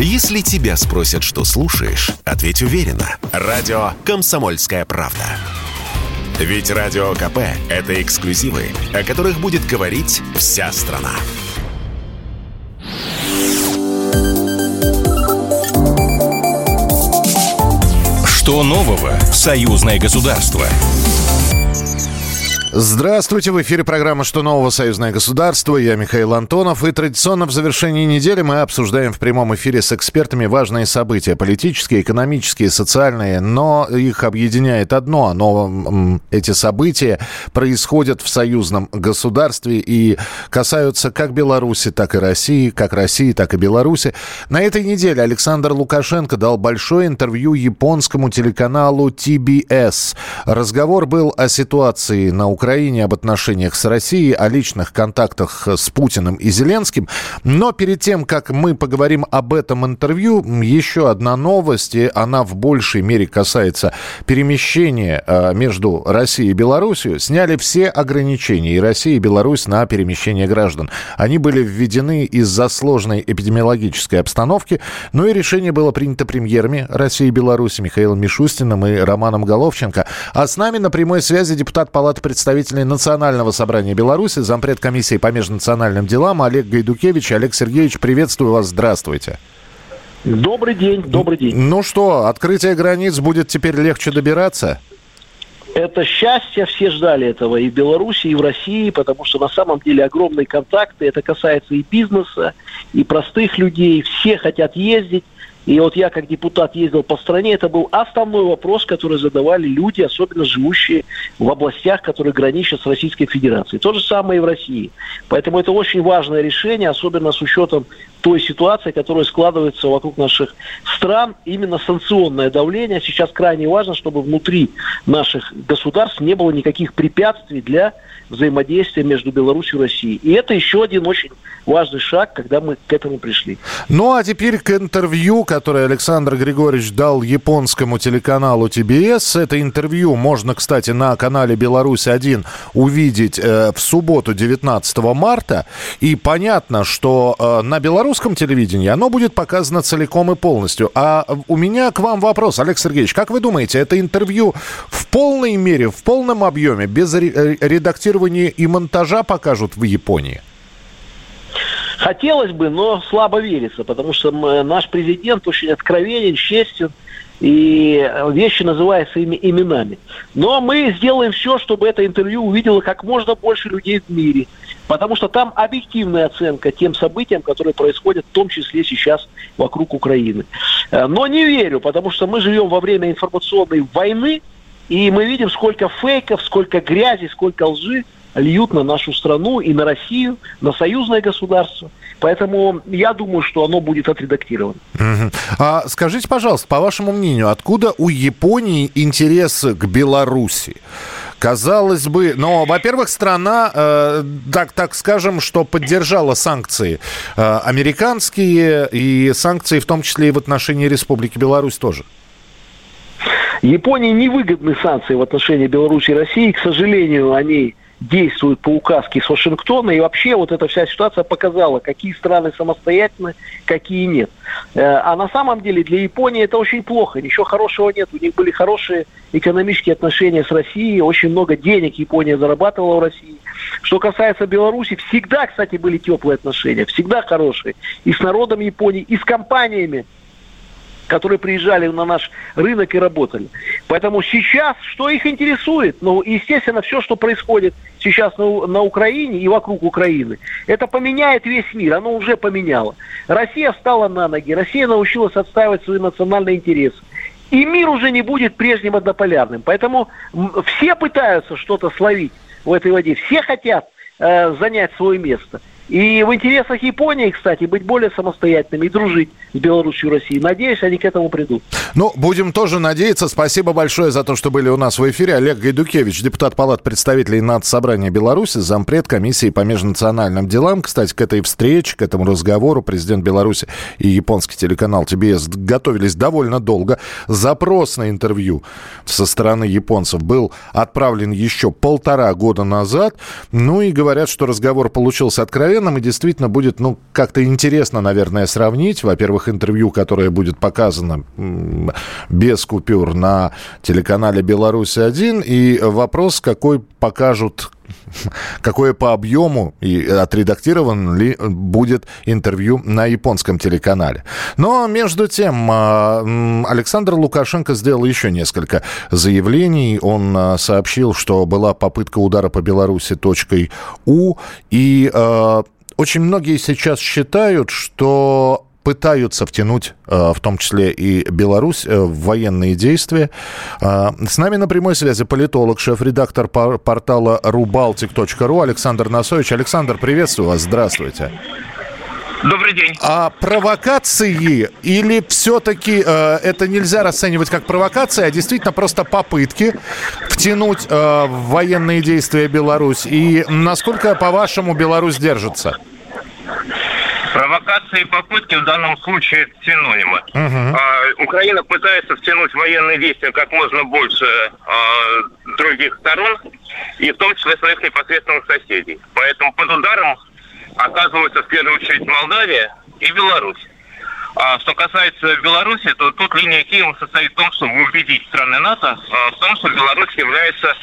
Если тебя спросят, что слушаешь, ответь уверенно. Радио «Комсомольская правда». Ведь Радио КП – это эксклюзивы, о которых будет говорить вся страна. Что нового в союзное государство? Здравствуйте, в эфире программа «Что нового? Союзное государство». Я Михаил Антонов. И традиционно в завершении недели мы обсуждаем в прямом эфире с экспертами важные события. Политические, экономические, социальные. Но их объединяет одно. Но эти события происходят в союзном государстве и касаются как Беларуси, так и России, как России, так и Беларуси. На этой неделе Александр Лукашенко дал большое интервью японскому телеканалу TBS. Разговор был о ситуации на Украине Украине, об отношениях с Россией, о личных контактах с Путиным и Зеленским. Но перед тем, как мы поговорим об этом интервью, еще одна новость, и она в большей мере касается перемещения э, между Россией и Беларусью. Сняли все ограничения и Россия, и Беларусь на перемещение граждан. Они были введены из-за сложной эпидемиологической обстановки, но и решение было принято премьерами России и Беларуси Михаилом Мишустиным и Романом Головченко. А с нами на прямой связи депутат Палаты представителей представителей Национального собрания Беларуси, зампред комиссии по межнациональным делам Олег Гайдукевич. Олег Сергеевич, приветствую вас, здравствуйте. Добрый день, добрый день. Ну что, открытие границ будет теперь легче добираться? Это счастье, все ждали этого и в Беларуси, и в России, потому что на самом деле огромные контакты, это касается и бизнеса, и простых людей, все хотят ездить, и вот я как депутат ездил по стране, это был основной вопрос, который задавали люди, особенно живущие в областях, которые граничат с Российской Федерацией. То же самое и в России. Поэтому это очень важное решение, особенно с учетом той ситуации, которая складывается вокруг наших стран. Именно санкционное давление сейчас крайне важно, чтобы внутри наших государств не было никаких препятствий для взаимодействия между Беларусью и Россией. И это еще один очень важный шаг, когда мы к этому пришли. Ну а теперь к интервью, которое Александр Григорьевич дал японскому телеканалу ТБС. Это интервью можно, кстати, на канале «Беларусь-1» увидеть э, в субботу 19 марта. И понятно, что э, на белорусском телевидении оно будет показано целиком и полностью. А у меня к вам вопрос, Олег Сергеевич. Как вы думаете, это интервью в полной мере, в полном объеме, без редактирования и монтажа покажут в Японии? Хотелось бы, но слабо верится, потому что наш президент очень откровенен, честен, и вещи называют своими именами. Но мы сделаем все, чтобы это интервью увидело как можно больше людей в мире, потому что там объективная оценка тем событиям, которые происходят, в том числе сейчас вокруг Украины. Э, но не верю, потому что мы живем во время информационной войны, и мы видим, сколько фейков, сколько грязи, сколько лжи льют на нашу страну и на Россию, на союзное государство. Поэтому я думаю, что оно будет отредактировано. Угу. А скажите, пожалуйста, по вашему мнению, откуда у Японии интерес к Беларуси? Казалось бы, но, во-первых, страна, э, так, так скажем, что поддержала санкции э, американские и санкции в том числе и в отношении Республики Беларусь тоже. Японии невыгодны санкции в отношении Беларуси и России. К сожалению, они действуют по указке с Вашингтона. И вообще вот эта вся ситуация показала, какие страны самостоятельны, какие нет. Э, а на самом деле для Японии это очень плохо. Ничего хорошего нет. У них были хорошие экономические отношения с Россией. Очень много денег Япония зарабатывала в России. Что касается Беларуси, всегда, кстати, были теплые отношения. Всегда хорошие. И с народом Японии, и с компаниями которые приезжали на наш рынок и работали. Поэтому сейчас, что их интересует? Ну, естественно, все, что происходит сейчас на, на Украине и вокруг Украины, это поменяет весь мир, оно уже поменяло. Россия встала на ноги, Россия научилась отстаивать свои национальные интересы. И мир уже не будет прежним однополярным. Поэтому все пытаются что-то словить в этой воде, все хотят э, занять свое место. И в интересах Японии, кстати, быть более самостоятельными и дружить с Беларусью и Россией. Надеюсь, они к этому придут. Ну, будем тоже надеяться. Спасибо большое за то, что были у нас в эфире. Олег Гайдукевич, депутат Палат представителей Нацсобрания Беларуси, зампред комиссии по межнациональным делам. Кстати, к этой встрече, к этому разговору президент Беларуси и японский телеканал ТБС готовились довольно долго. Запрос на интервью со стороны японцев был отправлен еще полтора года назад. Ну и говорят, что разговор получился откровенным ценным, и действительно будет, ну, как-то интересно, наверное, сравнить. Во-первых, интервью, которое будет показано без купюр на телеканале «Беларусь-1», и вопрос, какой покажут какое по объему и отредактирован ли будет интервью на японском телеканале. Но между тем а, Александр Лукашенко сделал еще несколько заявлений. Он а, сообщил, что была попытка удара по Беларуси точкой У, и а, очень многие сейчас считают, что пытаются втянуть, э, в том числе и Беларусь, э, в военные действия. Э, с нами на прямой связи политолог, шеф-редактор портала рубалтик.ру Александр Насович. Александр, приветствую вас, здравствуйте. Добрый день. А провокации или все-таки э, это нельзя расценивать как провокация, а действительно просто попытки втянуть э, в военные действия Беларусь? И насколько, по-вашему, Беларусь держится? Провокации и попытки в данном случае синонимы. Uh-huh. А, Украина пытается втянуть военные действия как можно больше а, других сторон, и в том числе своих непосредственных соседей. Поэтому под ударом оказываются в первую очередь Молдавия и Беларусь. А что касается Беларуси, то тут линия Киева состоит в том, чтобы убедить страны НАТО а, в том, что Беларусь является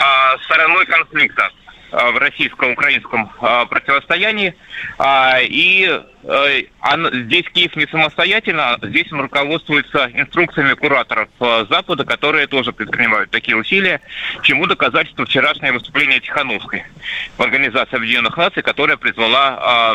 а, стороной конфликта. Э, в российско-украинском э, противостоянии. А, и э, здесь Киев не самостоятельно, здесь он руководствуется инструкциями кураторов Запада, которые тоже предпринимают такие усилия, чему доказательство вчерашнее выступление Тихановской в Организации Объединенных Наций, которая призвала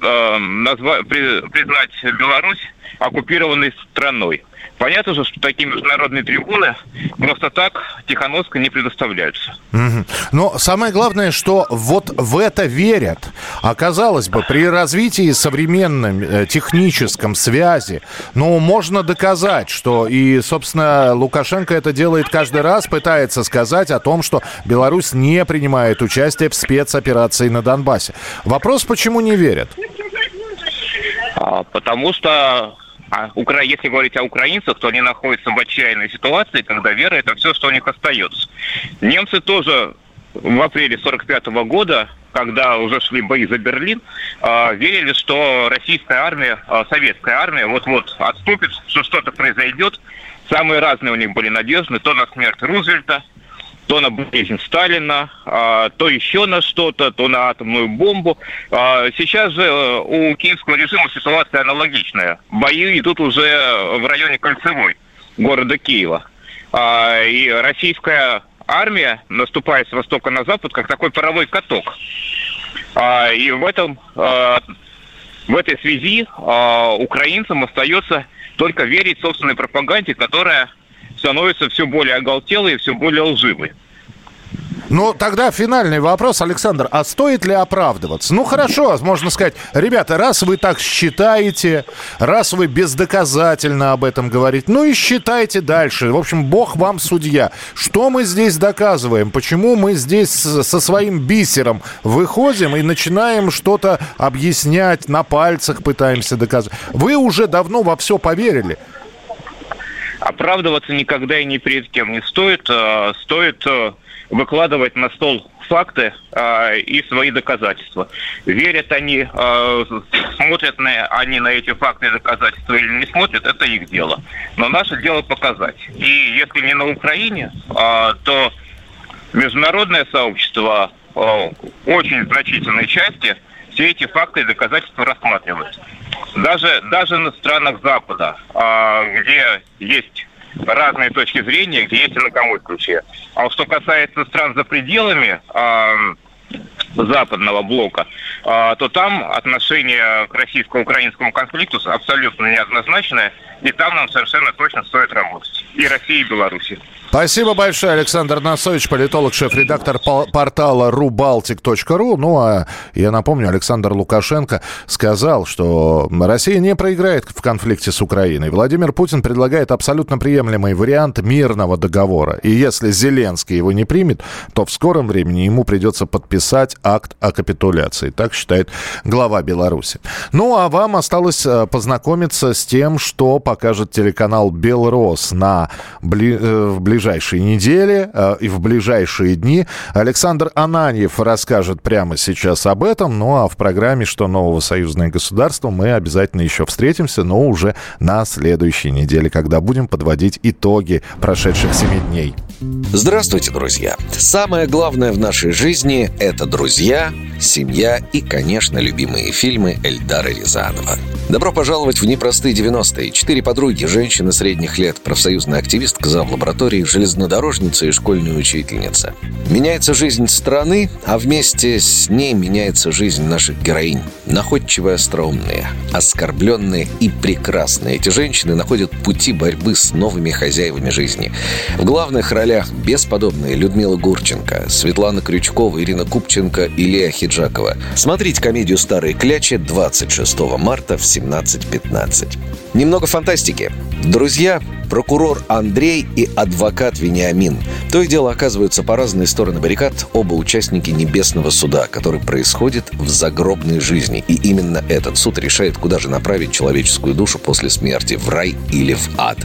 назва, признать Беларусь оккупированной страной. Понятно же, что такие международные трибуны просто так Тихановска не предоставляются. Угу. Но самое главное, что вот в это верят. А казалось бы, при развитии современном э, техническом связи, ну, можно доказать, что и, собственно, Лукашенко это делает каждый раз, пытается сказать о том, что Беларусь не принимает участие в спецоперации на Донбассе. Вопрос, почему не верят? А, потому что а если говорить о украинцах, то они находятся в отчаянной ситуации, когда вера – это все, что у них остается. Немцы тоже в апреле 45 года, когда уже шли бои за Берлин, а, верили, что российская армия, советская армия вот-вот отступит, что что-то произойдет. Самые разные у них были надежды, то на смерть Рузвельта, то на болезнь Сталина, а, то еще на что-то, то на атомную бомбу. А, сейчас же э, у киевского режима ситуация аналогичная. Бои идут уже в районе Кольцевой города Киева. А, и российская армия наступает с востока на запад, как такой паровой каток. И в этом в этой связи украинцам остается только верить собственной пропаганде, которая становится все более оголтелой и все более лживой. Ну, тогда финальный вопрос, Александр. А стоит ли оправдываться? Ну, хорошо, можно сказать, ребята, раз вы так считаете, раз вы бездоказательно об этом говорите, ну и считайте дальше. В общем, Бог вам судья. Что мы здесь доказываем? Почему мы здесь со своим бисером выходим и начинаем что-то объяснять, на пальцах пытаемся доказывать? Вы уже давно во все поверили. Оправдываться никогда и ни перед кем не стоит. А, стоит а, выкладывать на стол факты э, и свои доказательства. Верят они, э, смотрят на, они на эти факты и доказательства или не смотрят, это их дело. Но наше дело показать. И если не на Украине, э, то международное сообщество э, очень значительной части все эти факты и доказательства рассматривает. Даже, даже на странах Запада, э, где есть разные точки зрения, где есть инакомой ключе. А что касается стран за пределами э, западного блока, э, то там отношение к российско-украинскому конфликту абсолютно неоднозначное, и там нам совершенно точно стоит работать. И России, и Беларуси. Спасибо большое, Александр Насович, политолог, шеф-редактор портала rubaltic.ru. Ну, а я напомню, Александр Лукашенко сказал, что Россия не проиграет в конфликте с Украиной. Владимир Путин предлагает абсолютно приемлемый вариант мирного договора. И если Зеленский его не примет, то в скором времени ему придется подписать акт о капитуляции. Так считает глава Беларуси. Ну, а вам осталось э, познакомиться с тем, что покажет телеканал «Белрос» на бли... Э, в ближайшие недели э, и в ближайшие дни. Александр Ананьев расскажет прямо сейчас об этом. Ну, а в программе «Что нового союзное государство» мы обязательно еще встретимся, но уже на следующей неделе, когда будем подводить итоги прошедших семи дней. Здравствуйте, друзья! Самое главное в нашей жизни – это друзья, семья и, конечно, любимые фильмы Эльдара Рязанова. Добро пожаловать в непростые 90-е. Четыре подруги, женщины средних лет, профсоюзная активистка, зав. лаборатории, железнодорожница и школьная учительница. Меняется жизнь страны, а вместе с ней меняется жизнь наших героинь. Находчивые, остроумные, оскорбленные и прекрасные. Эти женщины находят пути борьбы с новыми хозяевами жизни. В главных ролях бесподобные Людмила Гурченко, Светлана Крючкова, Ирина Купченко и Лея Хиджакова. Смотрите комедию «Старые клячи» 26 марта в 17.15. Немного фантастики. Друзья, прокурор Андрей и адвокат Вениамин. То и дело оказываются по разные стороны баррикад оба участники небесного суда, который происходит в загробной жизни. И именно этот суд решает, куда же направить человеческую душу после смерти, в рай или в ад.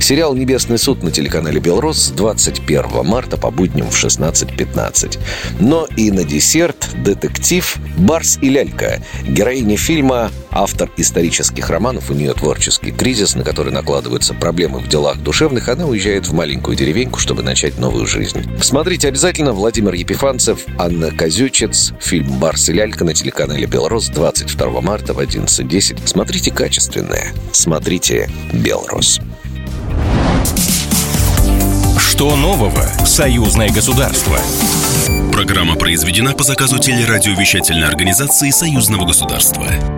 Сериал «Небесный суд» на телеканале «Белрос» с 21 марта по будням в 16.15. Но и на десерт детектив «Барс и лялька». Героиня фильма автор исторических романов, у нее творческий кризис, на который накладываются проблемы делах душевных, она уезжает в маленькую деревеньку, чтобы начать новую жизнь. Смотрите обязательно Владимир Епифанцев, Анна Козючец, фильм «Барс и лялька» на телеканале «Белрос» 22 марта в 11.10. Смотрите качественное. Смотрите «Белрос». Что нового? Союзное государство. Программа произведена по заказу телерадиовещательной организации Союзного государства.